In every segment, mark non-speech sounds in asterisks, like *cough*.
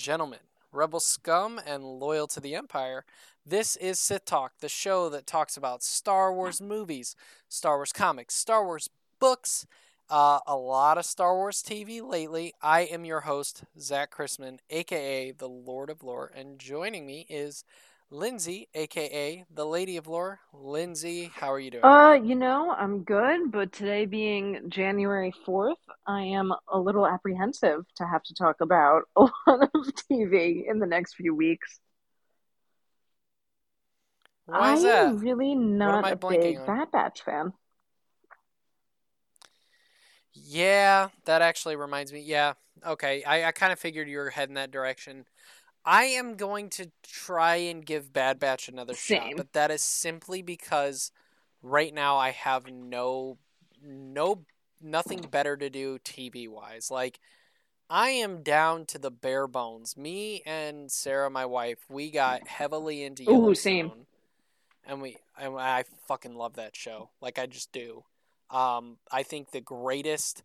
gentlemen, rebel scum and loyal to the Empire, this is Sith Talk, the show that talks about Star Wars movies, Star Wars comics, Star Wars books, uh, a lot of Star Wars TV lately. I am your host, Zach Chrisman, aka the Lord of Lore, and joining me is Lindsay, aka the Lady of Lore. Lindsay, how are you doing? Uh, you know, I'm good, but today being January 4th, I am a little apprehensive to have to talk about *laughs* a lot of TV in the next few weeks. Why is I that? am really not a big on? Bad Batch fan. Yeah, that actually reminds me. Yeah, okay. I, I kind of figured you were heading that direction. I am going to try and give Bad Batch another shot, but that is simply because right now I have no no nothing better to do TV wise. Like I am down to the bare bones. Me and Sarah, my wife, we got heavily into Ooh, same. And we and I fucking love that show. Like I just do. Um, I think the greatest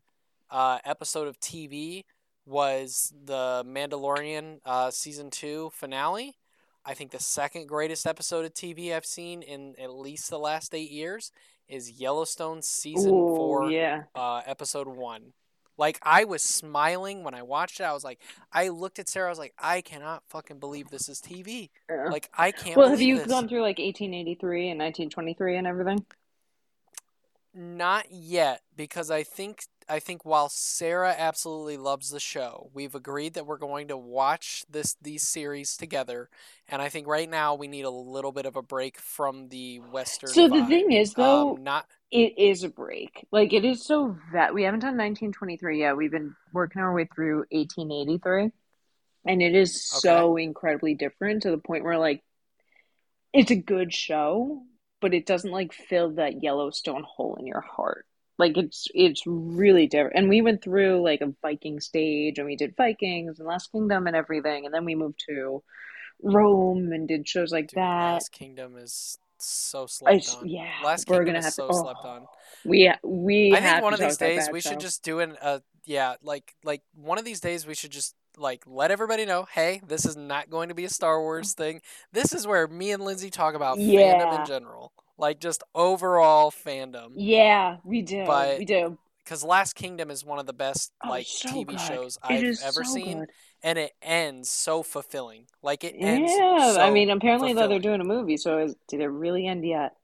uh, episode of TV was the Mandalorian uh, season two finale. I think the second greatest episode of TV I've seen in at least the last eight years is Yellowstone season Ooh, four, yeah. uh, episode one. Like I was smiling when I watched it. I was like, I looked at Sarah. I was like, I cannot fucking believe this is TV. Yeah. Like I can't. Well, have you this. gone through like 1883 and 1923 and everything? Not yet, because I think I think while Sarah absolutely loves the show, we've agreed that we're going to watch this these series together, and I think right now we need a little bit of a break from the Western. So the thing is, though, um, not it is a break. Like it is so that we haven't done 1923 yet. We've been working our way through 1883, and it is so incredibly different to the point where like it's a good show, but it doesn't like fill that Yellowstone hole in your heart. Like it's it's really different. And we went through like a Viking stage, and we did Vikings and Last Kingdom and everything, and then we moved to Rome and did shows like dude, that. Last Kingdom is so I slept s- on. yeah, Last we're Kingdom gonna is have so to. slept Oh, on. we we I think one of these days that we should just do an uh yeah like like one of these days we should just like let everybody know hey this is not going to be a Star Wars thing this is where me and Lindsay talk about fandom in general like just overall fandom Yeah, we do. But we do. because Last Kingdom is one of the best Oh, like so TV good. shows I've ever so seen good. and it ends so fulfilling like it ends Yeah, I mean, apparently though they're doing a movie, so is, did it really end yet?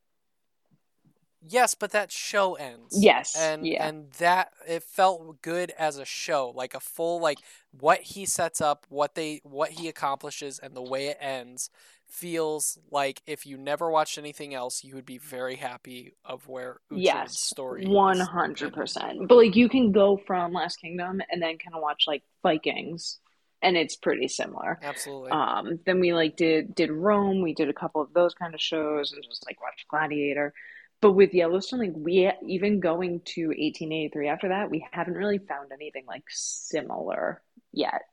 Yes, but that show ends. Yes, And yeah. and that it felt good as a show, like a full like what he sets up, what they what he accomplishes and the way it ends feels like if you never watched anything else, you would be very happy of where Uhtred's Yes, story one hundred percent. But like you can go from Last Kingdom and then kind of watch like Vikings, and it's pretty similar. Absolutely. Um, then we like did did Rome. We did a couple of those kind of shows and just like watched Gladiator. But with Yellowstone, like we even going to 1883 after that, we haven't really found anything like similar yet.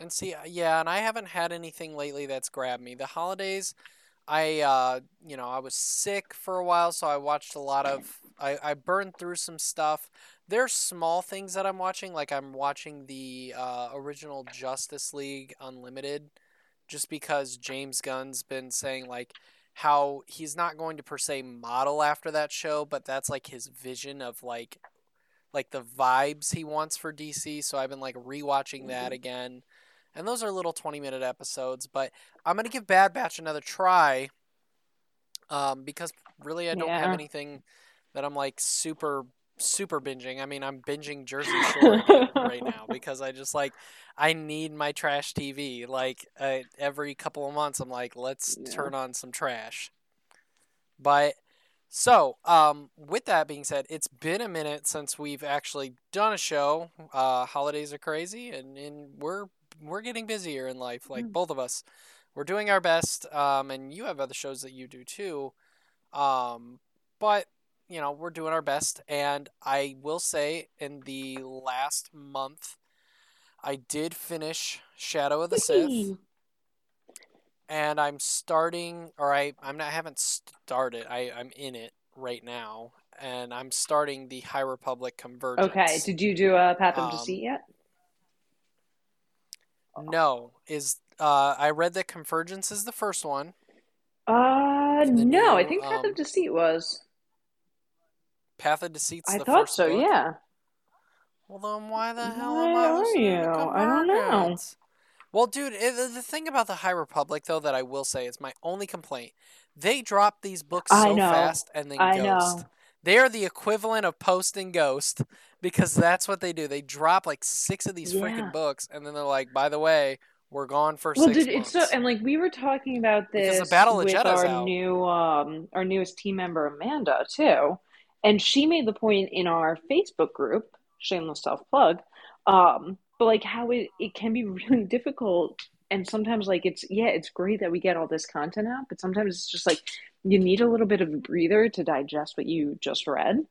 And see, uh, yeah, and I haven't had anything lately that's grabbed me. The holidays, I, uh, you know, I was sick for a while, so I watched a lot of. I, I burned through some stuff. There's small things that I'm watching, like I'm watching the uh, original Justice League Unlimited, just because James Gunn's been saying like how he's not going to per se model after that show, but that's like his vision of like like the vibes he wants for DC. So I've been like rewatching that again. And those are little 20 minute episodes, but I'm going to give Bad Batch another try um, because really I don't have anything that I'm like super super binging. I mean, I'm binging Jersey *laughs* Shore right now because I just like I need my trash TV. Like uh, every couple of months, I'm like, let's Yeah. turn on some trash. But so, um, with that being said, it's been a minute since we've actually done a show. Uh, holidays are crazy, and, and we're we're getting busier in life, like Mm. both of us. We're doing our best, um, and you have other shows that you do too. Um, but you know, we're doing our best, and I will say, in the last month, I did finish Shadow of the Sith, and I'm starting, or I I'm not I haven't started. I I'm in it right now, and I'm starting the High Republic Convergence. Okay, did you do a Path of Um, Deceit yet? No, is uh I read that Convergence is the first one. Uh, no, I think Path um, of Deceit was. Path of Deceit's I the thought first so, book. yeah. Well, then why the hell Why am I are you? to I don't know. Well, dude, it, the thing about the High Republic, though, that I will say is my only complaint. They drop these books so fast and then I ghost. know. They are the equivalent of Post and Ghost because that's what they do. They drop like six of these Yeah. freaking books and then they're like, by the way, we're gone for Well, six dude, months. it's so, and like we were talking about Because the this Battle of with our out. new, um, our newest team member Amanda too, and she made the point in our Facebook group, shameless self plug, um, but like how it it can be really *laughs* difficult, and sometimes like it's yeah, it's great that we get all this content out, but sometimes it's just like you need a little bit of a breather to digest what you just read,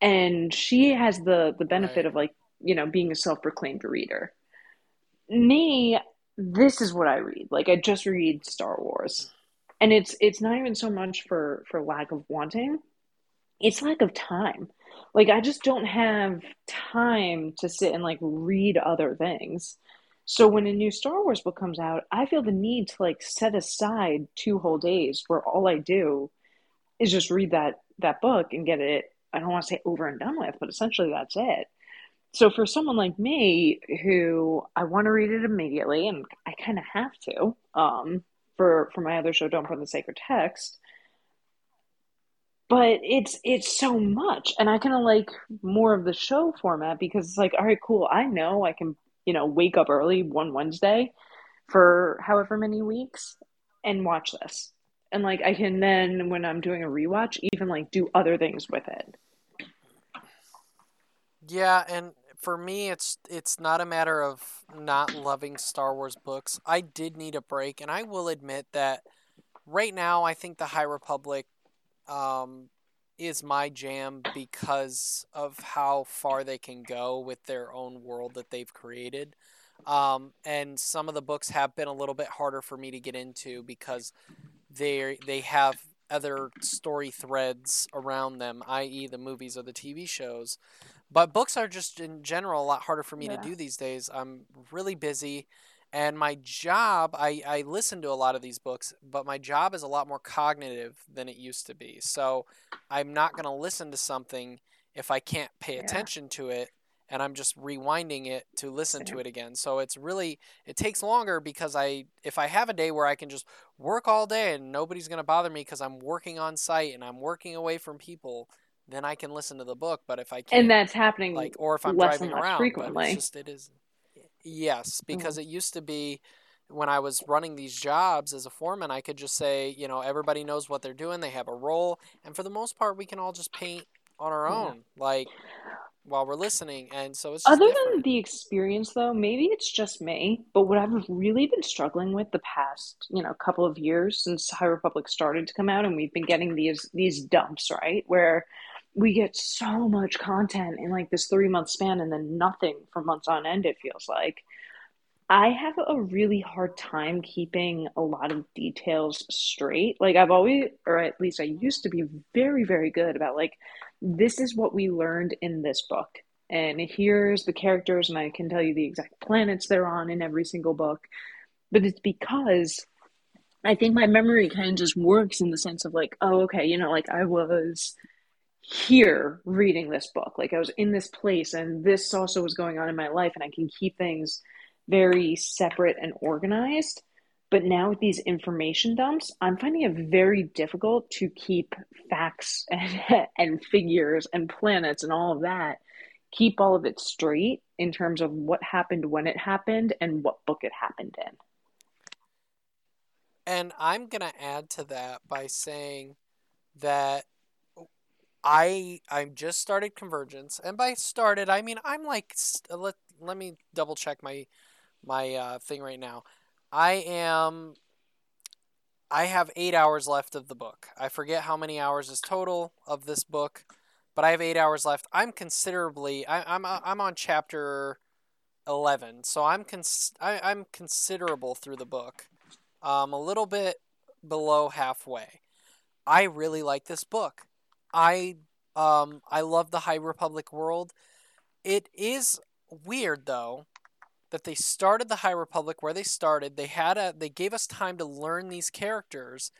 and she has the the benefit Right. of like you know being a self proclaimed reader. Me, this is what I read. Like I just read Star Wars. And it's it's not even so much for for lack of wanting. It's lack of time. Like I just don't have time to sit and like read other things. So when a new Star Wars book comes out, I feel the need to like set aside two whole days where all I do is just read that that book and get it I don't want to say over and done with, but essentially that's it. So for someone like me who I want to read it immediately and I kind of have to um for for my other show Don't Burn the Sacred Text but it's it's so much and I kind of like more of the show format because it's like all right cool I know I can you know wake up early one Wednesday for however many weeks and watch this and like I can then when I'm doing a rewatch even like do other things with it Yeah, and for me, it's it's not a matter of not loving Star Wars books. I did need a break, and I will admit that right now, I think the High Republic um, is my jam because of how far they can go with their own world that they've created. Um, and some of the books have been a little bit harder for me to get into because they they have other story threads around them, i.e., the movies or the TV shows. But books are just in general a lot harder for me Yeah. to do these days. I'm really busy, and my job, I, I listen to a lot of these books, but my job is a lot more cognitive than it used to be. So I'm not going to listen to something if I can't pay Yeah. attention to it and I'm just rewinding it to listen to it again. So it's really it takes longer because I if I have a day where I can just work all day and nobody's going to bother me because I'm working on site and I'm working away from people, then I can listen to the book. But if I can't, and that's happening like, or if I'm driving around, but frequently. it's just it is. Yes, because Mhm. it used to be when I was running these jobs as a foreman, I could just say, you know, everybody knows what they're doing. They have a role, and for the most part, we can all just paint on our Yeah. own, like while we're listening. And so it's just Other than the experience, though, maybe it's just me, but what I've really been struggling with the past, you know, couple of years since High Republic started to come out, and we've been getting these these dumps, right, where we get so much content in like this three month span, and then nothing for months on end. It feels like I have a really hard time keeping a lot of details straight. Like I've always, or at least I used to be very, very good about like, this is what we learned in this book. And here's the characters, and I can tell you the exact planets they're on in every single book. But it's because I think my memory kind of just works in the sense of like, oh, okay, you know, like I was here reading this book. Like I was in this place, and this also was going on in my life, and I can keep things very separate and organized. But now with these information dumps, I'm finding it very difficult to keep facts *laughs* and, and figures and planets and all of that, keep all of it straight in terms of what happened when it happened and what book it happened in. And I'm gonna add to that by saying that I I just started Convergence, and by started I mean I'm like let let me double check my my uh, thing right now. I am I have eight hours left of the book. I forget how many hours is total of this book, but I have eight hours left. I'm considerably I, I'm I'm on chapter eleven, so I'm cons- I, I'm considerable through the book, um, a little bit below halfway. I really like this book. I um I love the High Republic world. It is weird though that they started the High Republic where they started. They had a they gave us time to learn these characters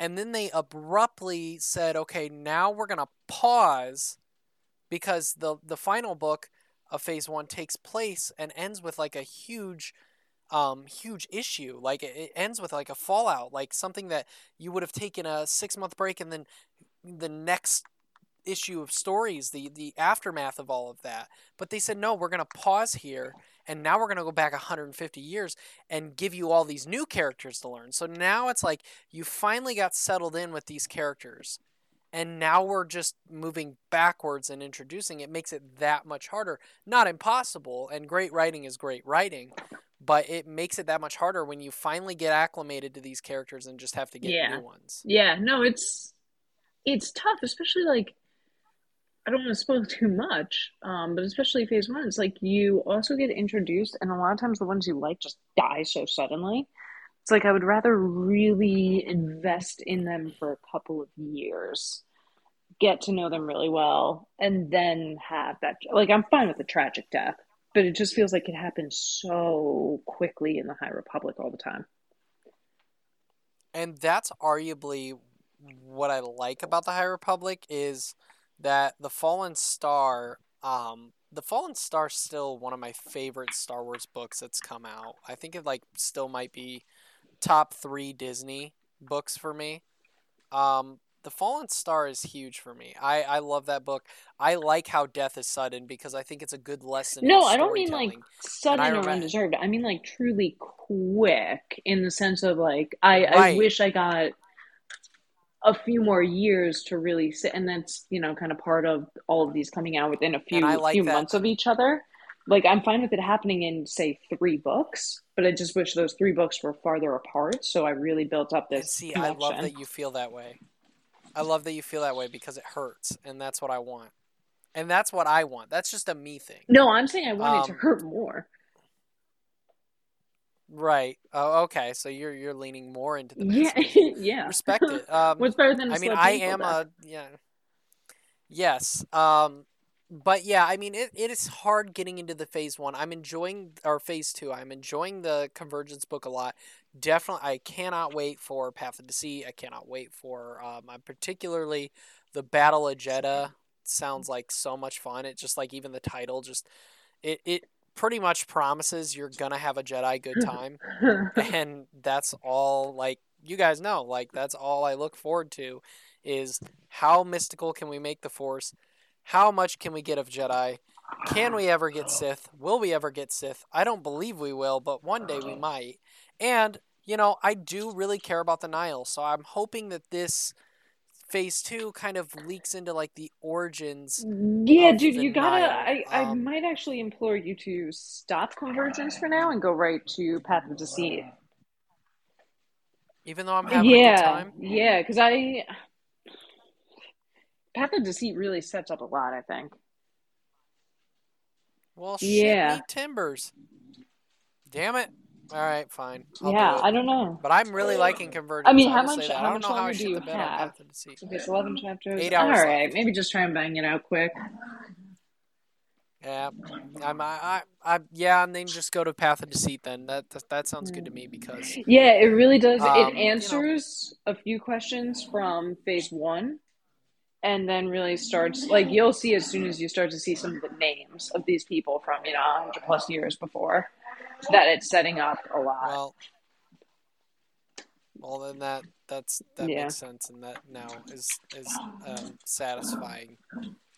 and then they abruptly said, "Okay, now we're going to pause because the the final book of phase 1 takes place and ends with like a huge um huge issue like it, ends with like a fallout like something that you would have taken a 6 month break and then the next issue of stories, the the aftermath of all of that. But they said no, we're going to pause here and now we're going to go back 150 years and give you all these new characters to learn. So now it's like you finally got settled in with these characters. And now we're just moving backwards and introducing it makes it that much harder. Not impossible, and great writing is great writing, but it makes it that much harder when you finally get acclimated to these characters and just have to get Yeah. new ones. Yeah, no, it's it's tough, especially like I don't want to spoil too much, um, but especially phase one, it's like you also get introduced, and a lot of times the ones you like just die so suddenly. It's like I would rather really invest in them for a couple of years, get to know them really well, and then have that. Like I'm fine with the tragic death, but it just feels like it happens so quickly in the High Republic all the time. and that's arguably what I like about the High Republic is that the Fallen Star, um, the Fallen Star, is still one of my favorite Star Wars books that's come out. I think it like still might be top three Disney books for me. Um, the Fallen Star is huge for me. I I love that book. I like how death is sudden because I think it's a good lesson. No, I don't mean like sudden or undeserved. I mean like truly quick in the sense of like I, I wish I got a few more years to really sit, and that's you know kind of part of all of these coming out within a few like few that. months of each other. Like I'm fine with it happening in say three books, but I just wish those three books were farther apart, so I really built up And this see, I love that you feel that way. I love that you feel that way because it hurts, and that's what I want. And that's what I want. That's just a me thing. No, I'm saying I want it to Um, hurt more. Right. Oh, okay. So you're you're leaning more into the Yeah, masculine. *laughs* yeah. Respect it. *laughs* Um, What's better than I mean, I am death? a yeah. Yes. Um, but yeah, I mean, it, it is hard getting into the phase one. I'm enjoying or phase two. I'm enjoying the Convergence book a lot. Definitely, I cannot wait for Path of Deceit. I cannot wait for. Um, I'm particularly the Battle of Jedha. Sounds like so much fun. It just like even the title just it it pretty much promises you're gonna have a Jedi good *laughs* time and that's all like you guys know like that's all i look forward to is how mystical can we make the force? How much can we get of jedi? Can we ever get oh. sith? Will we ever get sith? I don't believe we will but one day we oh. might. And you know i do really care about the Nihil so i'm hoping that this phase two kind of leaks into like the origins Yeah, dude, you gotta. Nihil. I, I Um, might actually implore you to stop Convergence for now and go right to Path of Deceit. even though i'm having a good Yeah, time yeah, because I. Path of Deceit really sets up a lot, I think. well shit Yeah. timbers damn it all right fine I'll yeah, do. I don't know. But I'm really liking Convergence. I mean, how much- that. how much know how longer do you the bed on have? Path of Deceit. Okay, it's 11 chapters. Eight hours All right, left. maybe just try and bang it out quick. Yeah, I'm, I, I, I, yeah, and then just go to Path of Deceit. Then that that, that sounds good to me because Yeah, it really does. Um, it you know. answers a few questions from phase one, and then really starts like you'll see as soon as you start to see some of the names of these people from you know 100 plus years before that it's setting up a lot. well, well then that that's that Yeah. makes sense, and that now is is um, satisfying.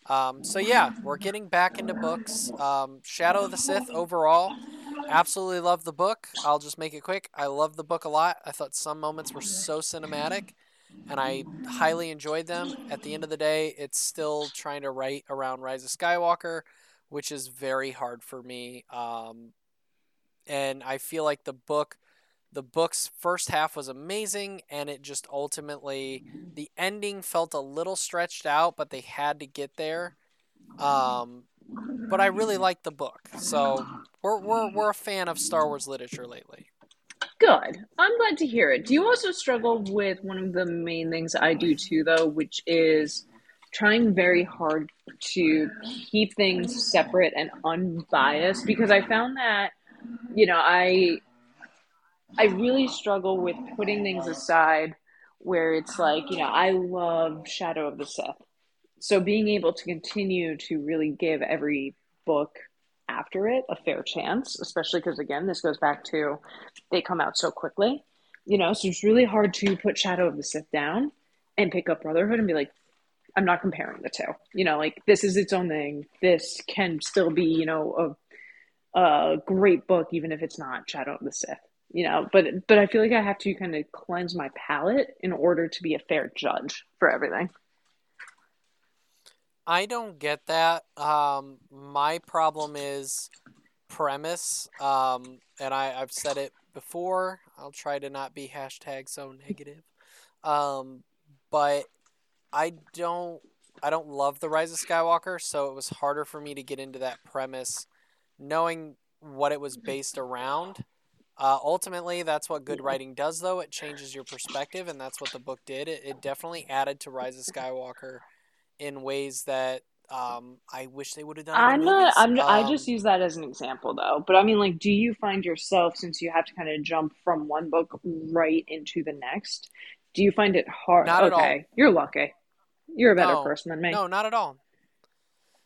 Um, so yeah, we're getting back into books. Um, Shadow of the Sith overall, absolutely love the book. I'll just make it quick. I love the book a lot. I thought some moments were so cinematic, and I highly enjoyed them. At the end of the day, it's still trying to write around Rise of Skywalker, which is very hard for me. Um, and I feel like the book, the book's first half was amazing, and it just ultimately the ending felt a little stretched out, but they had to get there. Um, but I really liked the book, so we're we're we're a fan of Star Wars literature lately. Good. I'm glad to hear it. Do you also struggle with one of the main things I do too, though, which is trying very hard to keep things separate and unbiased? Because I found that, you know, I I really struggle with putting things aside where it's like, you know, I love Shadow of the Sith. So being able to continue to really give every book after it a fair chance, especially because again, this goes back to they come out so quickly, you know. So it's really hard to put Shadow of the Sith down and pick up Brotherhood and be like, I'm not comparing the two. You know, like this is its own thing. This can still be, you know, a, great book even if it's not Shadow of the Sith. You know, but but I feel like I have to kind of cleanse my palate in order to be a fair judge for everything. I don't get that. Um, my problem is premise, um, and I, I've said it before. I'll try to not be hashtag so negative, um, but I don't. I don't love the Rise of Skywalker, so it was harder for me to get into that premise, knowing what it was based around. Uh, ultimately, that's what good writing does, though. It changes your perspective, and that's what the book did. It, it definitely added to Rise of Skywalker in ways that um, I wish they would have done. I'm not. I'm. Um, I just use that as an example, though. But I mean, like, do you find yourself since you have to kind of jump from one book right into the next? Do you find it hard? Not at okay, all. you're lucky. You're a better no, person than me. No, not at all.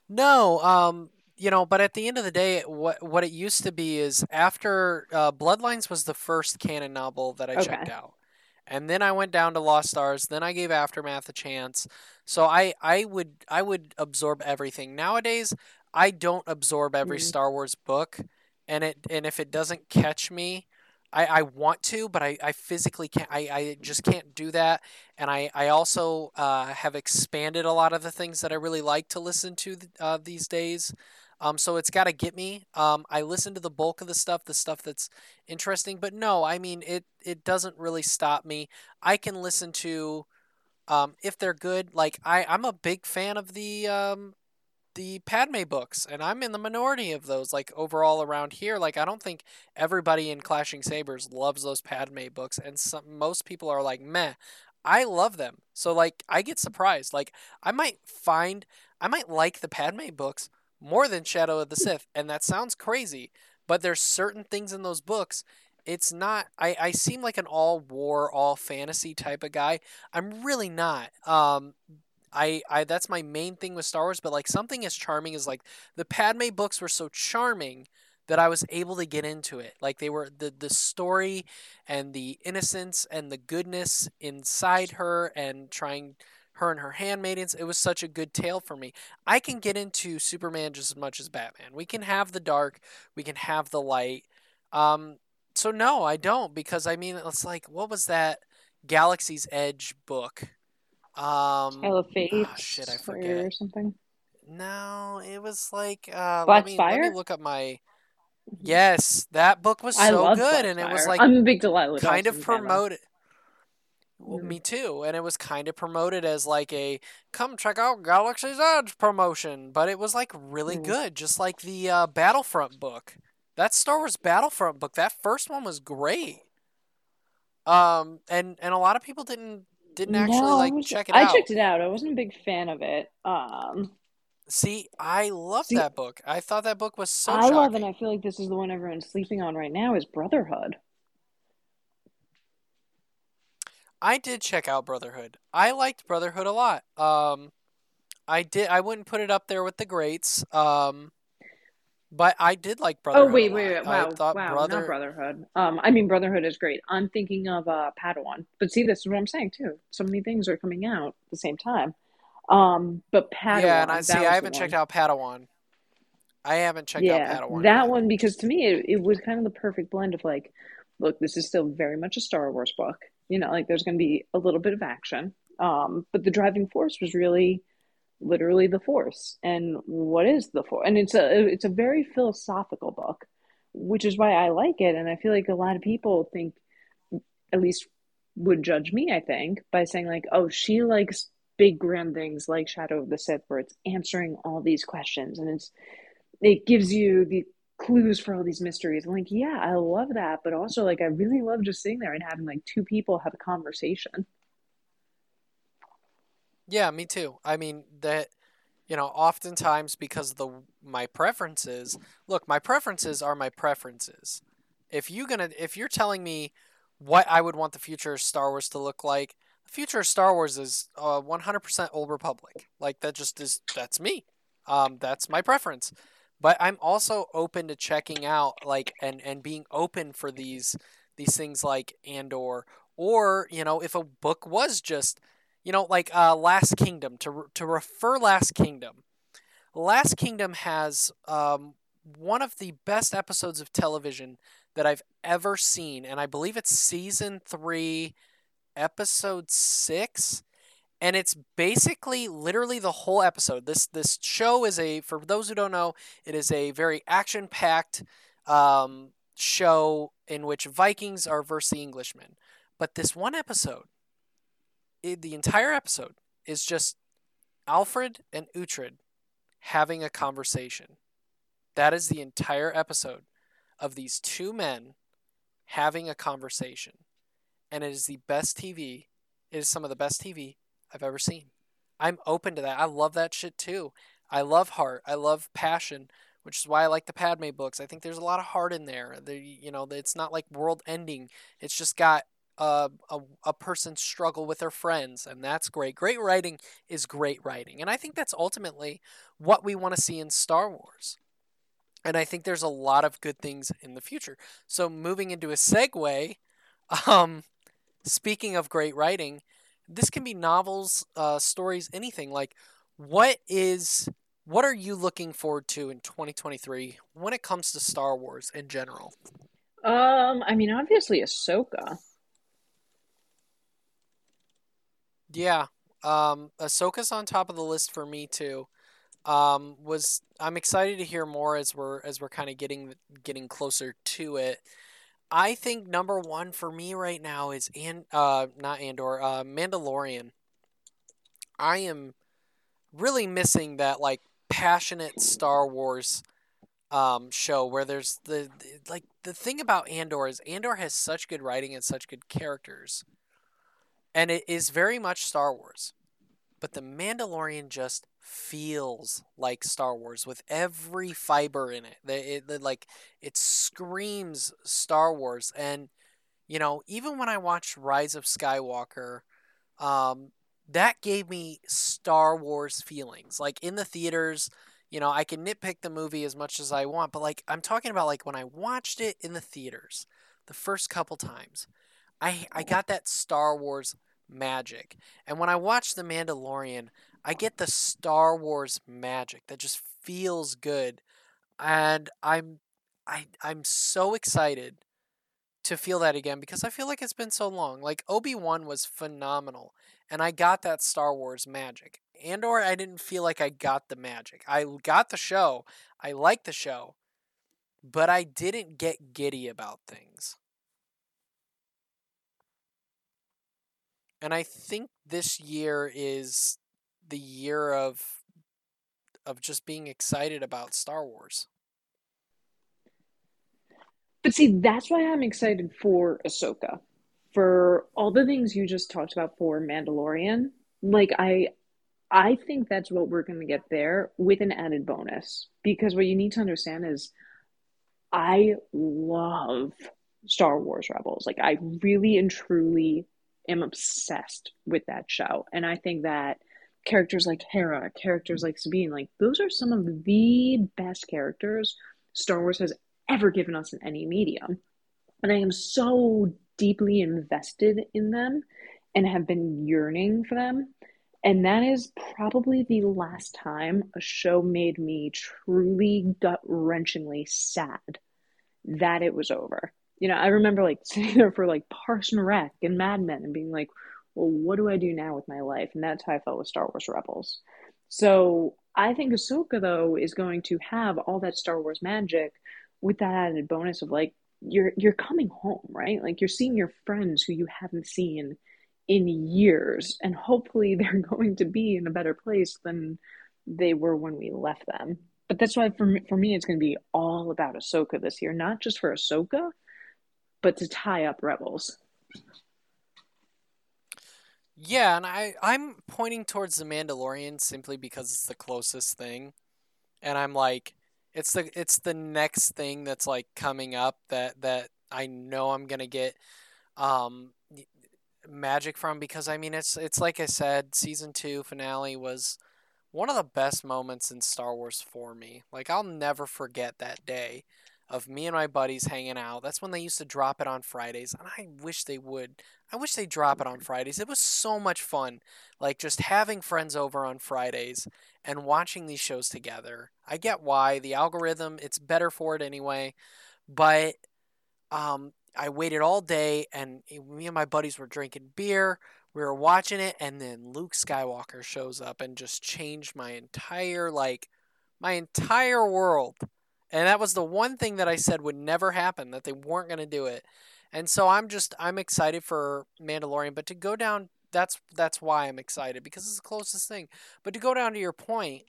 No, um, you know, but at the end of the day, what what it used to be is after uh, Bloodlines was the first canon novel that I Okay. checked out, and then I went down to Lost Stars. Then I gave Aftermath a chance. So I I would I would absorb everything. Nowadays, I don't absorb every Mhm. Star Wars book, and it and if it doesn't catch me. I, I want to, but I, I physically can't. I, I just can't do that. And I, I also uh, have expanded a lot of the things that I really like to listen to th- uh, these days. Um, so it's got to get me. Um, I listen to the bulk of the stuff, the stuff that's interesting. But no, I mean it. It doesn't really stop me. I can listen to, um, if they're good. Like I, I'm a big fan of the um, the Padme books, and I'm in the minority of those. Like overall around here, like I don't think everybody in Clashing Sabers loves those Padme books, and some most people are like meh. I love them, so like I get surprised. Like I might find I might like the Padme books more than Shadow of the Sith, and that sounds crazy, but there's certain things in those books. It's not. I, I seem like an all war, all fantasy type of guy. I'm really not. Um, I, I that's my main thing with Star Wars, but like something as charming as like the Padme books were so charming that I was able to get into it. Like they were the the story and the innocence and the goodness inside her and trying her and her handmaidens. It was such a good tale for me. I can get into Superman just as much as Batman. We can have the dark, we can have the light. Um, so no, I don't because I mean it's like what was that Galaxy's Edge book? Um, Tale of Fate. ah, shit, I forget or something. No, it was like uh, Black let me Spire? let me look up my. Yes, that book was so good, Black and it was like I'm a big Delilah kind of Dawson fan, though. promoted. Well, me too, and it was kind of promoted as like a come check out Galaxy's Edge promotion, but it was like really Mm. good, just like the uh, Battlefront book. That Star Wars Battlefront book, that first one was great. Um, and and a lot of people didn't didn't actually No, I like was- check it I out. checked it out. I wasn't a big fan of it. Um, See, I love that book. I thought that book was so I shocking. love, and I feel like this is the one everyone's sleeping on right now. Is Brotherhood? I did check out Brotherhood. I liked Brotherhood a lot. Um, I did. I wouldn't put it up there with the greats. Um, but I did like Oh Brotherhood. wait, a wait, wait! I Wow, thought wow, Brother. not Brotherhood. Um, I mean Brotherhood is great. I'm thinking of uh, Padawan, but see, this is what I'm saying too. So many things are coming out at the same time. Um, but Padawan. yeah, and I see. I haven't checked out Padawan. I haven't checked Yeah, out Padawan. that yet. one because to me it, it was kind of the perfect blend of like, look, this is still very much a Star Wars book. You know, like there's going to be a little bit of action, um, but the driving force was really, literally the Force. And what is the Force? And it's a it's a very philosophical book, which is why I like it. And I feel like a lot of people think, at least would judge me, I think, by saying like, oh, she likes big grand things like Shadow of the Sith, where it's answering all these questions and it's it gives you the clues for all these mysteries. I'm like, yeah, I love that, but also like I really love just sitting there and having like two people have a conversation. Yeah, me too. I mean that you know, oftentimes because the my preferences, look, my preferences are my preferences. If you gonna if you're telling me what I would want the future of Star Wars to look like, the future of Star Wars is uh, 100% Old Republic. Like that just is that's me. Um, that's my preference. But I'm also open to checking out like and and being open for these these things like Andor or you know if a book was just you know, like uh, Last Kingdom, to, to refer Last Kingdom. Last Kingdom has um, one of the best episodes of television that I've ever seen, and I believe it's season three, episode six. And it's basically literally the whole episode. This this show is a for those who don't know, it is a very action packed um, show in which Vikings are versus the Englishmen. But this one episode it, the entire episode is just Alfred and Uhtred having a conversation. That is the entire episode of these two men having a conversation. And it is the best TV. It is some of the best TV I've ever seen. I'm open to that. I love that shit too. I love heart. I love passion, which is why I like the Padme books. I think there's a lot of heart in there. The, you know, it's not like world ending. It's just got a, a, a person struggle with their friends, and that's great. Great writing is great writing. And I think that's ultimately what we want to see in Star Wars. And I think there's a lot of good things in the future. So, moving into a segue, *laughs* um, speaking of great writing, this can be novels, uh, stories, anything. Like, what is what are you looking forward to in 2023 when it comes to Star Wars in general? Um, I mean, obviously Ahsoka. Yeah, um, Ahsoka's on top of the list for me too. Um, was I'm excited to hear more as we're as we're kind of getting getting closer to it. I think number one for me right now is and uh not Andor uh Mandalorian. I am really missing that like passionate Star Wars um show where there's the, the like the thing about Andor is Andor has such good writing and such good characters and it is very much Star Wars. But The Mandalorian just feels like Star Wars with every fiber in it. It, it. like it screams Star Wars and you know, even when I watched Rise of Skywalker, um, that gave me Star Wars feelings. Like in the theaters, you know, I can nitpick the movie as much as I want, but like I'm talking about like when I watched it in the theaters the first couple times, I I got that Star Wars magic. And when I watch The Mandalorian, I get the Star Wars magic that just feels good. And I'm I I'm so excited to feel that again because I feel like it's been so long. Like Obi-Wan was phenomenal and I got that Star Wars magic. Andor I didn't feel like I got the magic. I got the show. I liked the show. But I didn't get giddy about things. And I think this year is the year of of just being excited about Star Wars. But see, that's why I'm excited for Ahsoka. For all the things you just talked about for Mandalorian, like I I think that's what we're going to get there with an added bonus because what you need to understand is I love Star Wars Rebels. Like I really and truly am obsessed with that show. And I think that characters like Hera, characters like Sabine, like those are some of the best characters Star Wars has ever given us in any medium. And I am so deeply invested in them and have been yearning for them. And that is probably the last time a show made me truly gut wrenchingly sad that it was over you know, I remember like *laughs* sitting there for like Parks and Rec and Mad Men and being like, well, what do I do now with my life? And that's how I felt with Star Wars Rebels. So I think Ahsoka though is going to have all that Star Wars magic with that added bonus of like you're you're coming home, right? Like you're seeing your friends who you haven't seen in years, and hopefully *laughs* they're going to be in a better place than they were when we left them. But that's why for me, for me it's going to be all about Ahsoka this year, not just for Ahsoka, but to tie up Rebels. Yeah, and I I'm pointing towards the Mandalorian simply because it's the closest thing, and I'm like, it's the it's the next thing that's like coming up that that I know I'm gonna get um magic from because I mean it's it's like I said, season two finale was one of the best moments in Star Wars for me. Like I'll never forget that day of me and my buddies hanging out. That's when they used to drop it on Fridays, and I wish they would. I wish they drop it on Fridays. It was so much fun, like just having friends over on Fridays and watching these shows together. I get why the algorithm it's better for it anyway, but um, I waited all day, and me and my buddies were drinking beer. We were watching it, and then Luke Skywalker shows up and just changed my entire like my entire world. And that was the one thing that I said would never happen, that they weren't going to do it. And so I'm just I'm excited for Mandalorian, but to go down that's that's why I'm excited because it's the closest thing. But to go down to your point,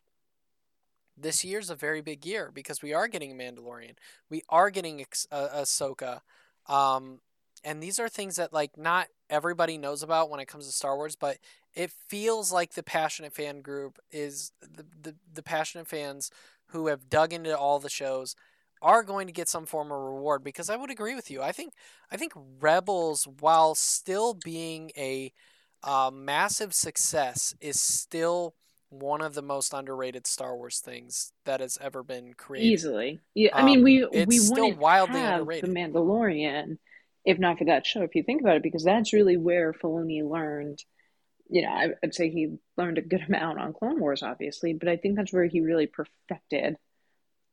this year's a very big year because we are getting Mandalorian. We are getting uh, Ahsoka. Um, and these are things that like not everybody knows about when it comes to Star Wars, but it feels like the passionate fan group is the, the, the passionate fans who have dug into all the shows are going to get some form of reward because I would agree with you. I think I think Rebels, while still being a uh, massive success, is still one of the most underrated Star Wars things that has ever been created. Easily, yeah. I mean, we um, we still wildly have underrated. The Mandalorian, if not for that show. If you think about it, because that's really where Filoni learned. You know, I'd say he learned a good *laughs* amount on Clone Wars, obviously, but I think that's where he really perfected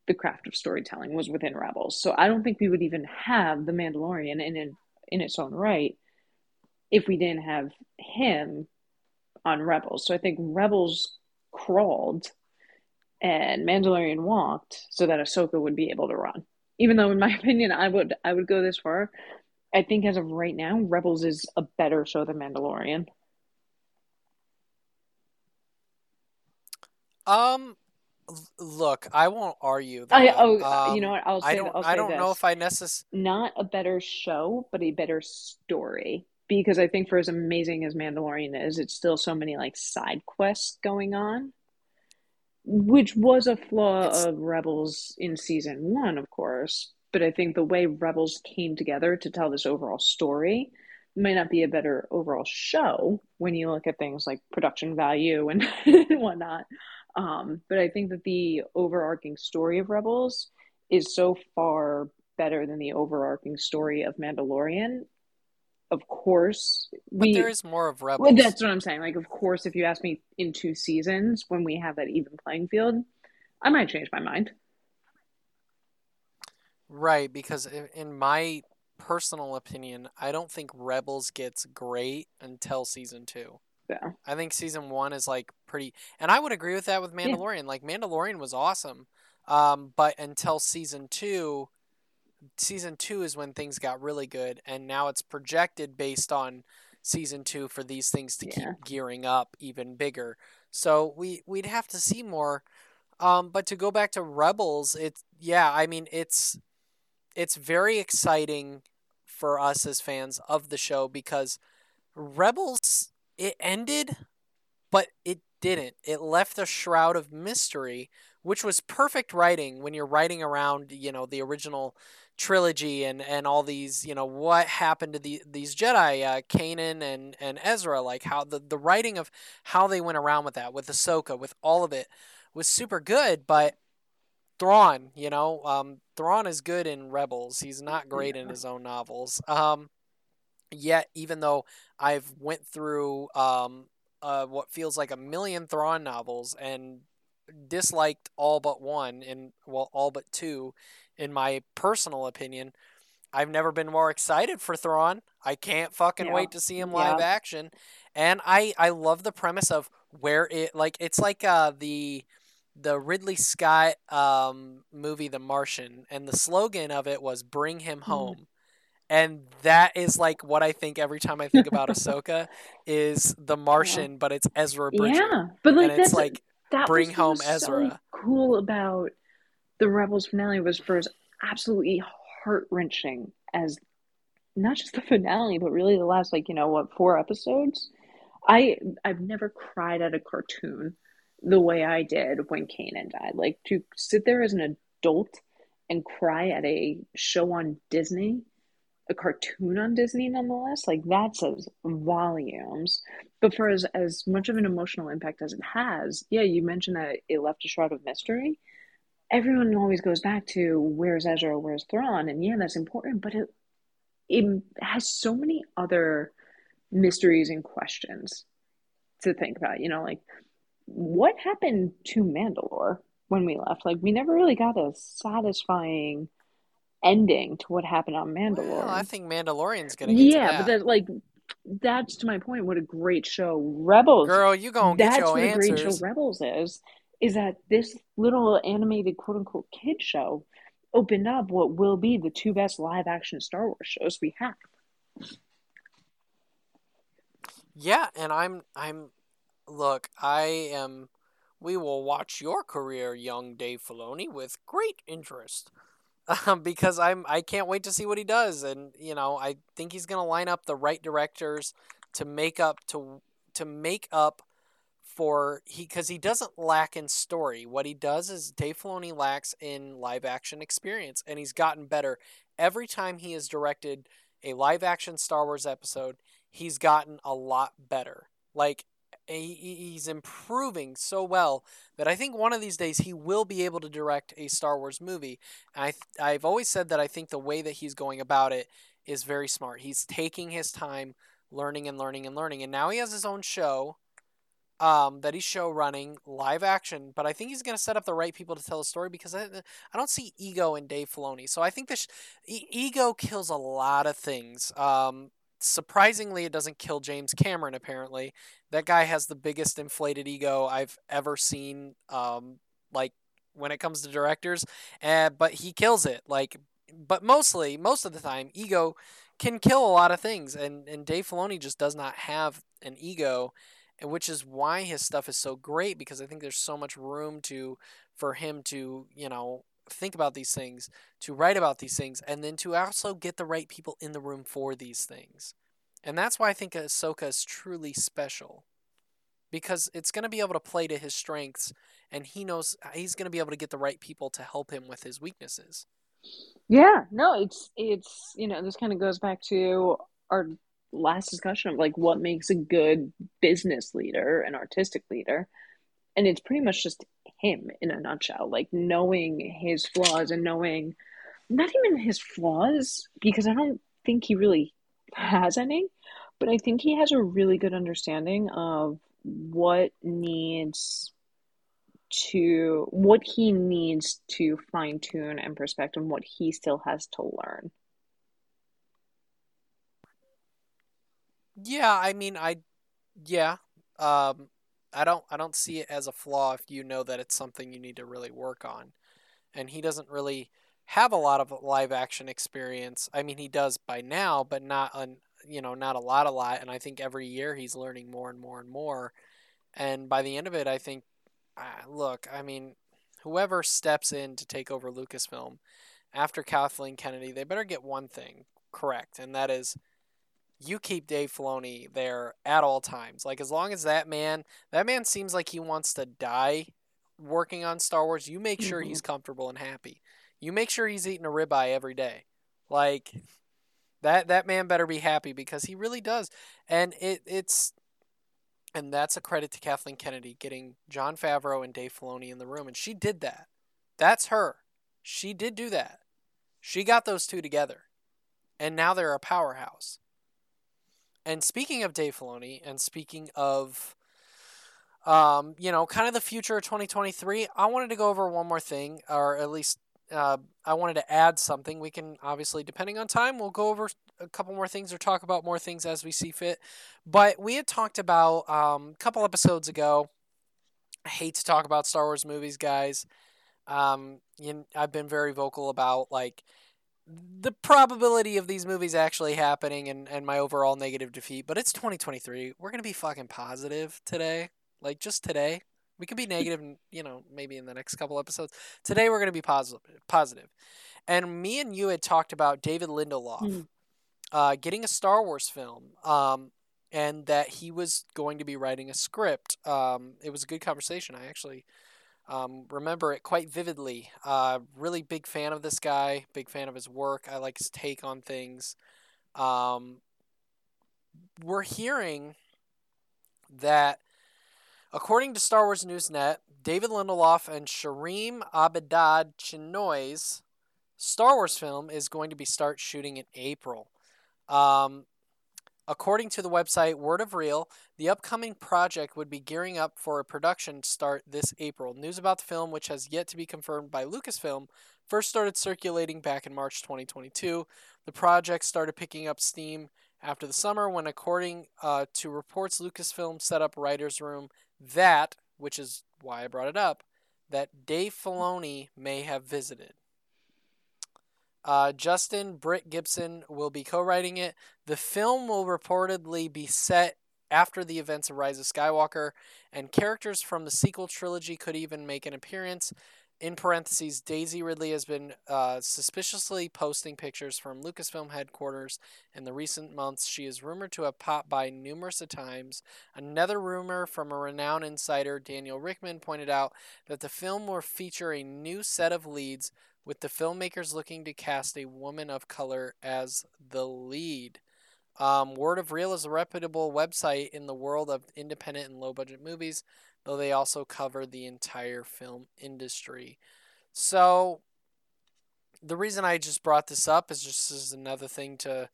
the craft of storytelling was within Rebels. So I don't think we would even have the Mandalorian in in, in its own right if we didn't have him on Rebels. So I think Rebels crawled and Mandalorian walked so that Ahsoka would be able to run. Even though in my *laughs* opinion I would I would go this far. I think as of right now, Rebels is a better show than Mandalorian. Um look, I won't argue. That. I, oh, um, you know what? I'll say. I don't. I'll say I don't this. know if I necessarily not a better show, but a better story. Because I think for as amazing as Mandalorian is, it's still so many like side quests going on, which was a flaw it's... of Rebels in season one, of course. But I think the way Rebels came together to tell this overall story might not be a better overall show when you look at things like production value and *laughs* whatnot. Um, but I think that the overarching story of Rebels is so far better than the overarching story of Mandalorian. Of course, we, but there is more of Rebels. Well, that's what I'm saying. Like, of course, if you ask me in two seasons when we have that even playing field, I might change my mind. Right, because in my personal opinion, I don't think Rebels gets great until season two. Yeah. I think season one is like pretty, and I would agree with that with Mandalorian. Yeah. Like Mandalorian was awesome, um, but until season two, season two is when things got really good, and now it's projected based on season two for these things to yeah. keep gearing up even bigger. So we we'd have to see more. Um, but to go back to Rebels, it's yeah, I mean it's it's very exciting for us as fans of the show because Rebels it ended, but it didn't. It left a shroud of mystery, which was perfect writing when you're writing around, you know, the original trilogy and, and all these, you know, what happened to the, these Jedi, uh, Kanan and, and Ezra, like how the, the writing of how they went around with that, with Ahsoka, with all of it was super good, but Thrawn, you know, um, Thrawn is good in Rebels. He's not great in his own novels. Um, yet even though I've went through um, uh, what feels like a million Thrawn novels and disliked all but one and well all but two in my personal opinion I've never been more excited for Thrawn I can't fucking yeah. wait to see him live yeah. action and I I love the premise of where it like it's like uh the the Ridley Scott um, movie The Martian and the slogan of it was bring him mm-hmm. Home and that is like what I think every time I think about *laughs* Ahsoka is the Martian, yeah. but it's Ezra Bridger. Yeah, but like and that's like that bring home so Ezra. cool about the Rebels finale was for as absolutely heart wrenching as not just the finale, but really the last like you know what four episodes. I I've never cried at a cartoon the way I did when Kanan died. Like to sit there as an adult and cry at a show on Disney, a cartoon on Disney nonetheless, like that says volumes. But for as, as much of an emotional impact as it has, yeah, you mentioned that it left a shroud of mystery. Everyone always goes back to where's Ezra, where's Thrawn, and yeah, that's important, but it it has so many other mysteries and questions to think about. You know, like what happened to Mandalore when we left? Like, we never really got a satisfying ending to what happened on Mandalore. Well, I think Mandalorian's gonna. yeah, but that, like, that's to my point. What a great show Rebels. Girl, you gonna get that's your what answers. a great show Rebels is. Is that this little animated quote unquote kid show opened up what will be the two best live action Star Wars shows we have. Yeah, and I'm I'm look, I am we will watch your career, young Dave Filoni, with great interest. Um, *laughs* because I'm I can't wait to see what he does and you know, I think he's going to line up the right directors to make up to to make up for he because he doesn't lack in story. What he does is Dave Filoni lacks in live action experience, and he's gotten better every time he has directed a live action Star Wars episode. He's gotten a lot better. Like he's improving so well that I think one of these days he will be able to direct a Star Wars movie. I I've always said that I think the way that he's going about it is very smart. He's taking his time learning and learning and learning and now he has his own show um, that he's show running live action, but I think he's going to set up the right people to tell the story because I, I don't see ego in Dave Filoni. So I think this ego kills a lot of things. Um, surprisingly, it doesn't kill James Cameron. Apparently, that guy has the biggest inflated ego I've ever seen. Um, like when it comes to directors, uh, but he kills it. Like, but mostly, most of the time, ego can kill a lot of things, and and Dave Filoni just does not have an ego, which is why his stuff is so great because I think there's so much room to for him to you know think about these things, to write about these things, and then to also get the right people in the room for these things. And that's why I think Ahsoka is truly special. Because it's going to be able to play to his strengths, and he knows he's going to be able to get the right people to help him with his weaknesses. Yeah, no, it's it's you know this kind of goes back to our last discussion of like what makes a good business leader, an artistic leader, and it's pretty much just him in a nutshell like knowing his flaws and knowing not even his flaws because i don't think he really has any but i think he has a really good understanding of what needs to what he needs to fine tune and perspective and what he still has to learn. Yeah i mean i yeah um I don't I don't see it as a flaw if you know that it's something you need to really work on. And he doesn't really have a lot of live action experience. I mean, he does by now, but not on you know not a lot, a lot. And I think every year he's learning more and more and more. And by the end of it, I think, uh, look, I mean, whoever steps in to take over Lucasfilm after Kathleen Kennedy, they better get one thing correct, and that is you keep Dave Filoni there at all times. Like as long as that man, that man seems like he wants to die working on Star Wars. You make sure mm-hmm. he's comfortable and happy. You make sure he's eating a ribeye every day. Like that that man better be happy because he really does. And it it's and that's a credit to Kathleen Kennedy getting Jon Favreau and Dave Filoni in the room and she did that. That's her. She did do that. She got those two together. And now they're a powerhouse. And speaking of Dave Filoni, and speaking of, um, you know, kind of the future of 2023, I wanted to go over one more thing, or at least uh, I wanted to add something. We can obviously, depending on time, we'll go over a couple more things or talk about more things as we see fit. But we had talked about um, a couple episodes ago. I hate to talk about Star Wars movies, guys. Um, you, I've been very vocal about like the probability of these movies actually happening and, and my overall negative defeat, but it's 2023. We're going to be fucking positive today. Like, just today. We could be negative, you know, maybe in the next couple episodes. Today we're going to be positive. Positive. And me and you had talked about David Lindelof Mhm. uh, getting a Star Wars film, um, and that he was going to be writing a script. Um, it was a good conversation. I actually um, remember it quite vividly. Uh, really big fan of this guy. Big fan of his work. I like his take on things. Um, we're hearing that, according to Star Wars Newsnet, David Lindelof and Shareem Abedad Chinoy's Star Wars film is going to be start shooting in April. Um, according to the website World of Reel, the upcoming project would be gearing up for a production start this April. News about the film, which has yet to be confirmed by Lucasfilm, first started circulating back in March 2022. The project started picking up steam after the summer when, according uh, to reports, Lucasfilm set up writers' room that, which is why I brought it up, that Dave Filoni may have visited. Uh, Justin Britt Gibson will be co-writing it. The film will reportedly be set after the events of Rise of Skywalker, and characters from the sequel trilogy could even make an appearance. In parentheses, Daisy Ridley has been uh, suspiciously posting pictures from Lucasfilm headquarters in the recent months. She is rumored to have popped by numerous times. Another rumor from a renowned insider, Daniel Richtman, pointed out that the film will feature a new set of leads, with the filmmakers looking to cast a woman of color as the lead. Um, World of Reel is a reputable website in the world of independent and low budget movies, though they also cover the entire film industry. So, the reason I just brought this up is just as another thing to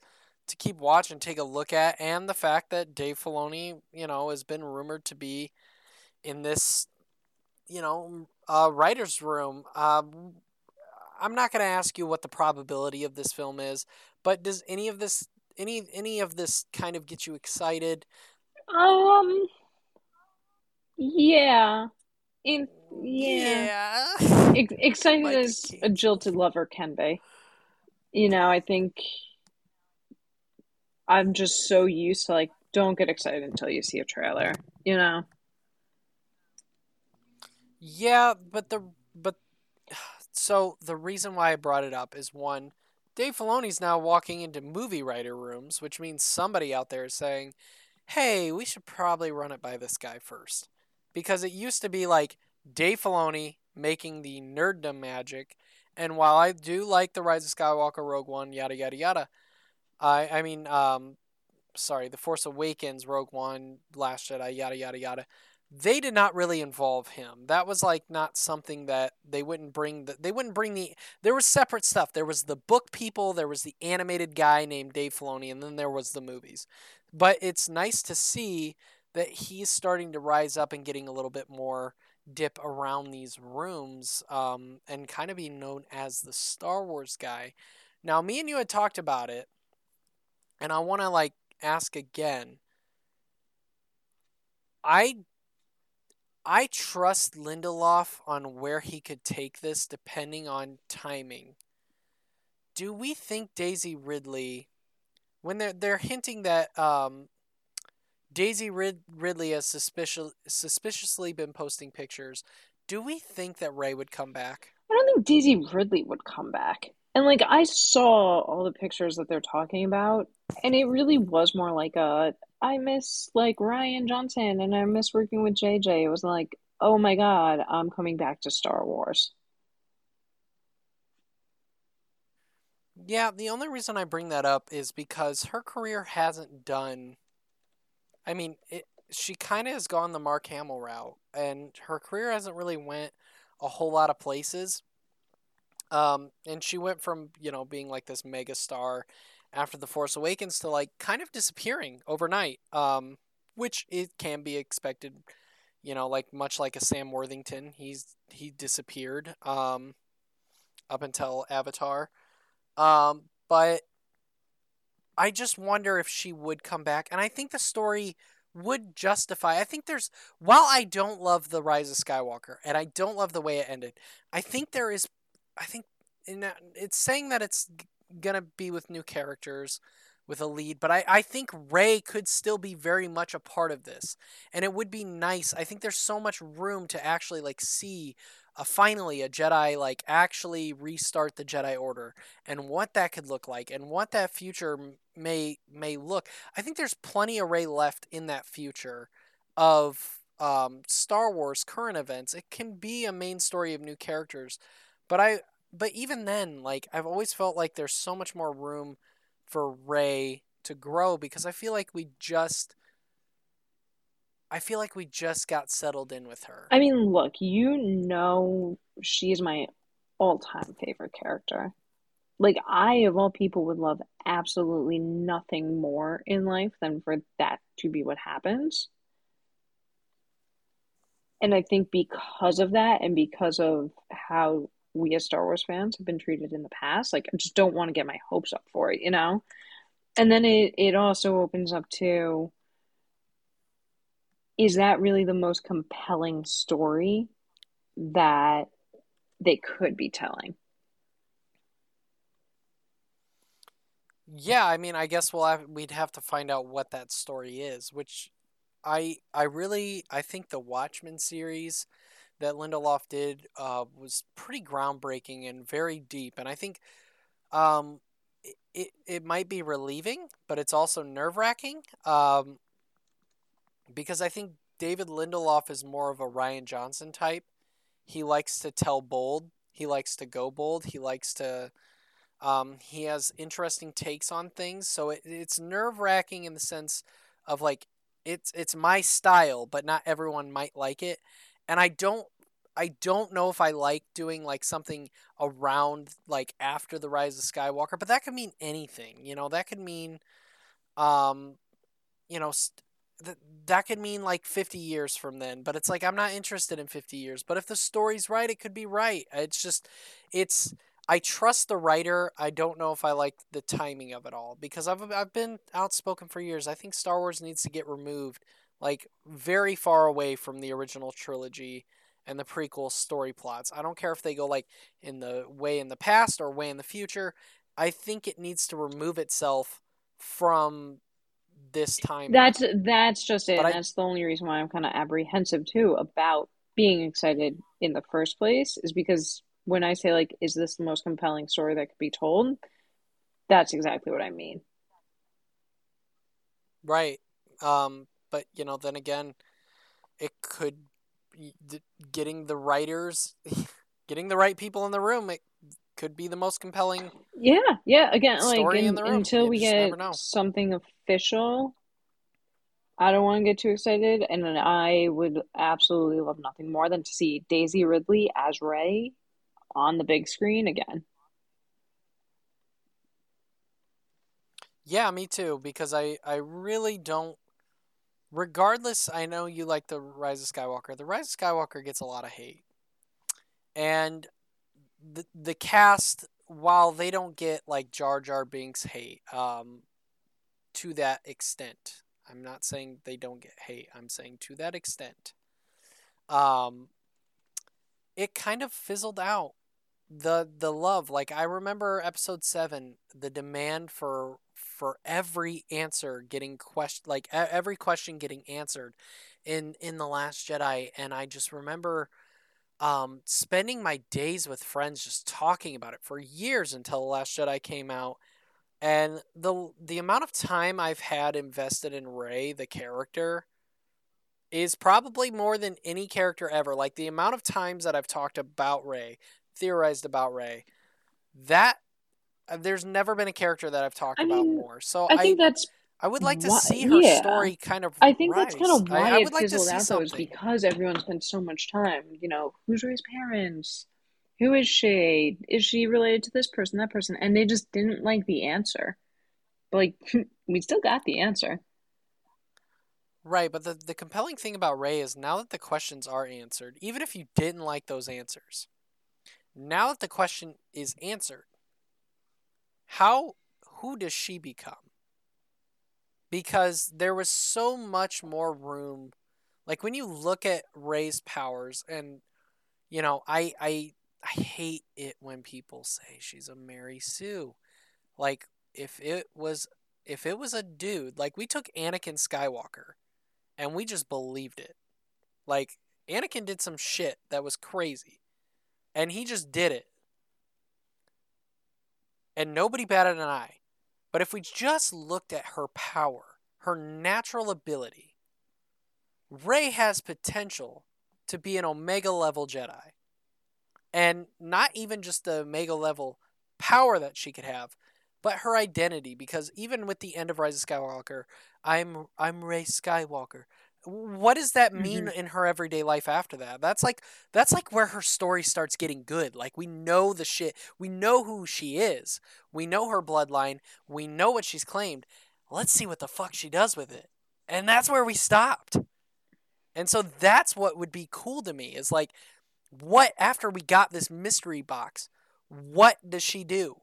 to keep watch and take a look at, and the fact that Dave Filoni, you know, has been rumored to be in this, you know, uh, writers' room. Um, I'm not going to ask you what the probability of this film is, but does any of this any any of this kind of get you excited? Um, yeah, in yeah, Yeah. Ex- excited Like, as a jilted lover can be. You know, I think I'm just so used to like, don't get excited until you see a trailer. You know, Yeah, but the but so the reason why I brought it up is one, Dave Filoni's now walking into movie writer rooms, which means somebody out there is saying, "Hey, we should probably run it by this guy first. Because it used to be like Dave Filoni making the nerddom magic, and while I do like the Rise of Skywalker, Rogue One, yada yada yada, I I mean, um, sorry, The Force Awakens, Rogue One, Last Jedi, yada yada yada. They did not really involve him. That was like not something that they wouldn't bring. The, they wouldn't bring the. There was separate stuff. There was the book people. There was the animated guy named Dave Filoni, and then there was the movies. But it's nice to see that he's starting to rise up and getting a little bit more dip around these rooms, um, and kind of being known as the Star Wars guy. Now, me and you had talked about it, and I want to like ask again. I I trust Lindelof on where he could take this depending on timing. Do we think Daisy Ridley when they're they're hinting that um, Daisy Rid- Ridley has suspicious, suspiciously been posting pictures, do we think that Rey would come back? I don't think Daisy Ridley would come back. And like I saw all the pictures that they're talking about, and it really was more like a I miss like Rian Johnson and I miss working with JJ. It was like, oh my God, I'm coming back to Star Wars. Yeah, the only reason I bring that up is because her career hasn't done. I mean, it. She kind of has gone the Mark Hamill route, and her career hasn't really went a whole lot of places. Um, and she went from you know being like this mega star after the Force Awakens to like kind of disappearing overnight. Um, which it can be expected. You know, like much like a Sam Worthington, he's he disappeared. Um, up until Avatar. Um, but I just wonder if she would come back. And I think the story would justify. I think there's, while I don't love The Rise of Skywalker and I don't love the way it ended, I think there is, I think in that, it's saying that it's g- going to be with new characters, with a lead, but I, I think Rey could still be very much a part of this. And it would be nice. I think there's so much room to actually like see uh, finally a Jedi like actually restart the Jedi Order and what that could look like and what that future may may look. I think there's plenty of Rey left in that future of um, Star Wars current events. It can be a main story of new characters, but I but even then, like I've always felt like there's so much more room for Rey to grow because I feel like we just I feel like we just got settled in with her. I mean, look, you know she's my all-time favorite character. Like I of all people would love absolutely nothing more in life than for that to be what happens. And I think because of that and because of how we as Star Wars fans have been treated in the past. Like I just don't want to get my hopes up for it, you know? And then it, it also opens up to is that really the most compelling story that they could be telling? Yeah, I mean, I guess we'll have, we'd have to find out what that story is, which I I really I think the Watchmen series that Lindelof did uh, was pretty groundbreaking and very deep. And I think um, it, it, might be relieving, but it's also nerve wracking um, because I think David Lindelof is more of a Rian Johnson type. He likes to tell bold, he likes to go bold, he likes to. Um, he has interesting takes on things, so it, it's nerve wracking in the sense of like it's it's my style, but not everyone might like it and I don't I don't know if I like doing like something around like after the rise of Skywalker, but that could mean anything. You know, that could mean um you know st- th- that could mean like 50 years from then, but it's like I'm not interested in 50 years, but if the story's right, it could be right. It's just it's I trust the writer. I don't know if I like the timing of it all because I've I've been outspoken for years. I think Star Wars needs to get removed like very far away from the original trilogy and the prequel story plots. I don't care if they go like in the way in the past or way in the future. I think it needs to remove itself from this time. That's that's just it. I, that's the only reason why I'm kind of apprehensive too about being excited in the first place is because when I say like is this the most compelling story that could be told? That's exactly what I mean. Right. Um but you know, then again, it could getting the writers, *laughs* getting the right people in the room. It could be the most compelling. Yeah, yeah. Again, like in, until you we get something official, I don't want to get too excited, and I would absolutely love nothing more than to see Daisy Ridley as Rey on the big screen again. Yeah, me too. Because I I really don't regardless, I know you like the Rise of Skywalker. The Rise of Skywalker gets a lot of hate, and the the cast, while they don't get like Jar Jar Binks hate, um, to that extent. I'm not saying they don't get hate. I'm saying to that extent. Um, it kind of fizzled out the the love like i remember episode 7 the demand for for every answer getting question like every question getting answered in in the last jedi and i just remember um spending my days with friends just talking about it for years until the last jedi came out and the the amount of time i've had invested in rey the character is probably more than any character ever. Like the amount of times that i've talked about rey theorized about Rey. That uh, there's never been a character that I've talked I about mean, more. So I think I, that's I would like to why, see her yeah. story kind of. I think rise. that's kind of why I, I it like fizzled out though, is because everyone spent so much time. You know, who's Rey's parents? Who is she? Is she related to this person, that person? And they just didn't like the answer. But like, *laughs* we still got the answer. Right, but the the compelling thing about Rey is now that the questions are answered, even if you didn't like those answers, now that the question is answered, how who does she become? Because there was so much more room. Like when you look at Rey's powers and you know, I I I hate it when people say she's a Mary Sue. Like if it was if it was a dude, like we took Anakin Skywalker and we just believed it. Like Anakin did some shit that was crazy. And he just did it. And nobody batted an eye. But if we just looked at her power, her natural ability, Rey has potential to be an Omega level Jedi. And not even just the Omega level power that she could have, but her identity. Because even with the end of Rise of Skywalker, I'm I'm Rey Skywalker. What does that mean Mhm. in her everyday life after that? That's like that's like where her story starts getting good. Like we know the shit. We know who she is. We know her bloodline. We know what she's claimed. Let's see what the fuck she does with it. And that's where we stopped. And so that's what would be cool to me is like what after we got this mystery box, what does she do?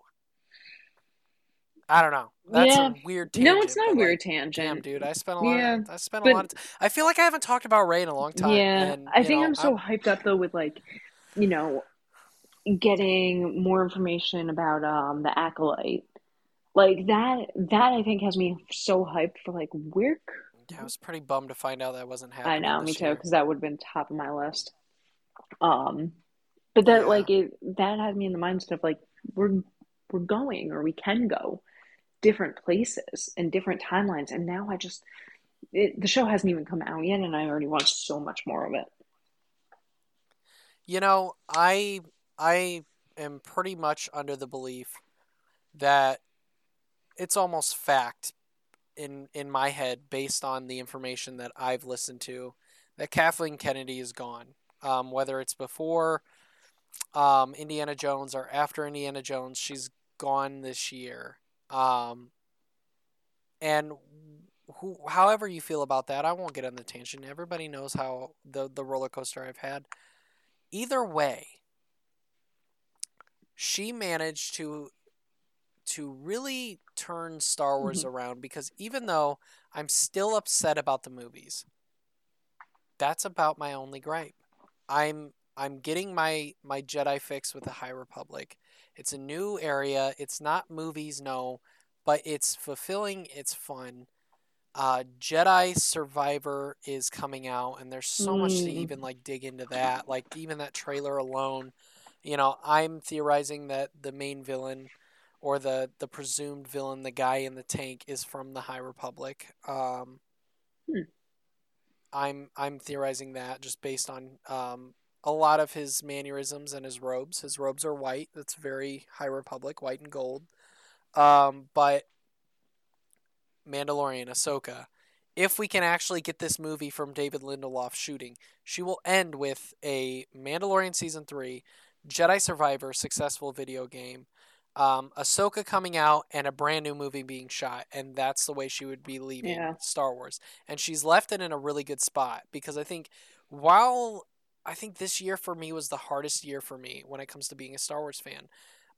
I don't know. That's Yeah. a weird tangent. no, it's not a but, weird like, tangent. Damn, dude, I spent a lot. Yeah, Of, I spent a but- lot of. T- I feel like I haven't talked about Rey in a long time. Yeah, and, I think know, I'm so hyped up though with like, you know, getting more information about um the acolyte. Like that that I think has me so hyped for like where Yeah, I was pretty bummed to find out that wasn't happening. I know, me too, because that would have been top of my list. Um, but that Yeah. like it that had me in the mindset of like we're we're going or we can go different places and different timelines, and now I just it, the show hasn't even come out yet, and I already want so much more of it. You know, I I am pretty much under the belief that it's almost fact in in my head based on the information that I've listened to that Kathleen Kennedy is gone. Um, whether it's before um, Indiana Jones or after Indiana Jones, she's gone this year. Um, and who, however you feel about that, I won't get on the tangent. Everybody knows how the the roller coaster I've had. Either way, she managed to to really turn Star Wars around because even though I'm still upset about the movies, that's about my only gripe. I'm I'm getting my my Jedi fix with the High Republic. It's a new area. It's not movies, no, but it's fulfilling. It's fun. Uh, Jedi Survivor is coming out, and there's so much to Mm. even like dig into that. Like even that trailer alone, you know, I'm theorizing that the main villain or the the presumed villain, the guy in the tank, is from the High Republic. Um, Hmm. I'm I'm theorizing that just based on um, a lot of his mannerisms and his robes. His robes are white. That's very High Republic, white and gold. Um, but Mandalorian, Ahsoka, if we can actually get this movie from David Lindelof shooting, she will end with a Mandalorian season three, Jedi Survivor successful video game, um, Ahsoka coming out, and a brand new movie being shot, and that's the way she would be leaving Yeah. Star Wars. And she's left it in a really good spot because I think while I think this year for me was the hardest year for me when it comes to being a Star Wars fan.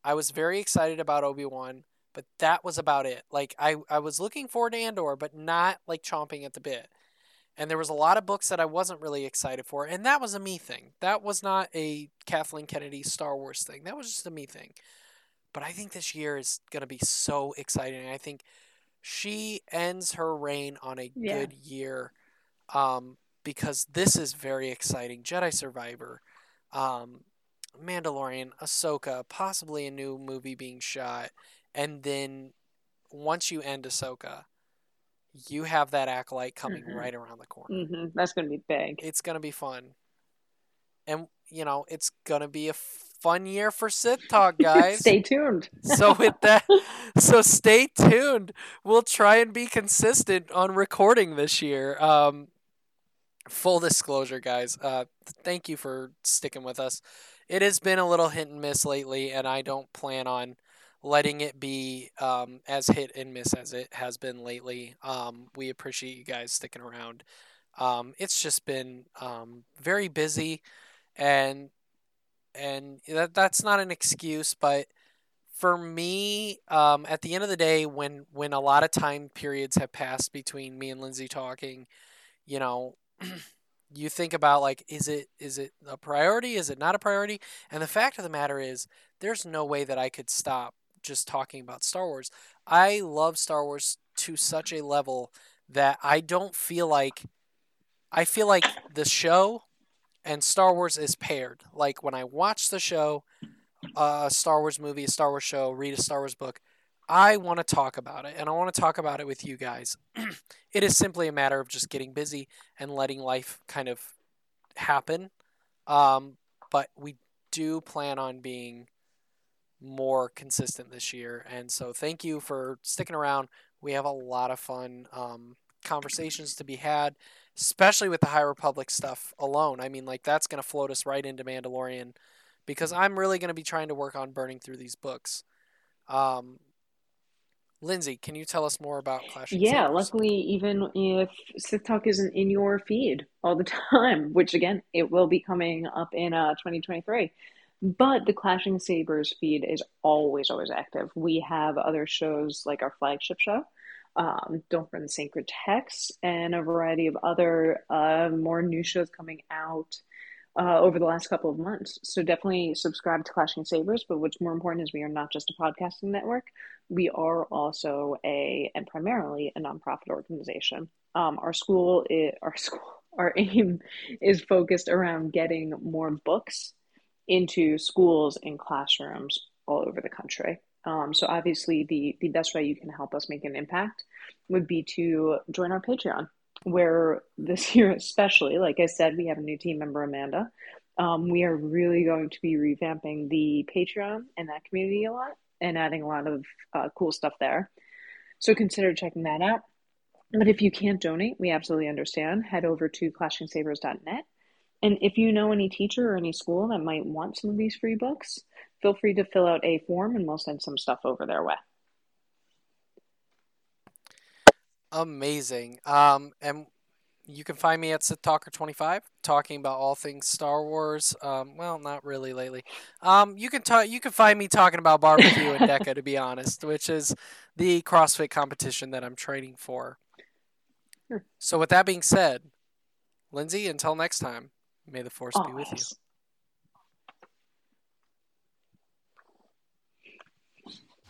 I was very excited about Obi Wan, but that was about it. Like I, I was looking forward to Andor, but not like chomping at the bit. And there was a lot of books that I wasn't really excited for, and that was a me thing. That was not a Kathleen Kennedy Star Wars thing. That was just a me thing. But I think this year is going to be so exciting. I think she ends her reign on a Yeah. good year um, because this is very exciting. Jedi Survivor, um, Mandalorian, Ahsoka, possibly a new movie being shot, and then once you end Ahsoka, you have that acolyte coming Mhm. right around the corner. hmm That's gonna be big. It's gonna be fun, and you know it's gonna be a fun year for Sith Talk, *laughs* guys. Stay tuned. so with that, so stay tuned. We'll try and be consistent on recording this year. Um, full disclosure, guys. Uh, thank you for sticking with us. It has been a little hit and miss lately, and I don't plan on letting it be um, as hit and miss as it has been lately. Um, we appreciate you guys sticking around. Um, it's just been um, very busy, and and that that's not an excuse, but for me, um, at the end of the day, when when a lot of time periods have passed between me and Lindsay talking, you know, you think about like, is it is it a priority? Is it not a priority? And the fact of the matter is, there's no way that I could stop just talking about Star Wars. I love Star Wars to such a level that I don't feel like I feel like the show and Star Wars is paired. Like when I watch the show, a Star Wars movie, a Star Wars show, read a Star Wars book, I want to talk about it and I want to talk about it with you guys. *clears throat* it is simply a matter of just getting busy and letting life kind of happen. Um, but we do plan on being more consistent this year. And so thank you for sticking around. We have a lot of fun um, conversations to be had, especially with the High Republic stuff alone. I mean, like, that's going to float us right into Mandalorian because I'm really going to be trying to work on burning through these books. Um, Lindsay, can you tell us more about Clash? Yeah, luckily, even if Sith Talk isn't in your feed all the *laughs* time, which again, it will be coming up in uh, 2023. But the Clashing Sabers feed is always, always active. We have other shows like our flagship show, um, Don't Burn the Sacred Text, and a variety of other uh, more new shows coming out uh, over the last couple of months. So definitely subscribe to Clashing Sabers. But what's more important is we are not just a podcasting network. We are also a and primarily a nonprofit organization. Um, our school, is, our school, *laughs* our aim is focused around getting more books into schools and classrooms all over the country. Um, so obviously, the the best way you can help us make an impact would be to join our Patreon where this *laughs* year, especially, like I said, we have a new team member, Amanda. Um, we are really going to be revamping the Patreon and that community a lot and adding a lot of uh, cool stuff there. So consider checking that out. But if you can't donate, we absolutely understand. Head over to clashingsabers.net. And if you know any teacher or any school that might want some of these free books, feel free to fill out a form and we'll send some stuff over their way. amazing. Um, and you can find me at Sith Talker 25 talking about all things Star Wars. Um, well, not really lately. Um, you can talk. You can find me talking about barbecue and *laughs* DEKA, to be honest, which is the CrossFit competition that I'm training for. Sure. So, with that being said, Lindsay, until next time, may the force be with you.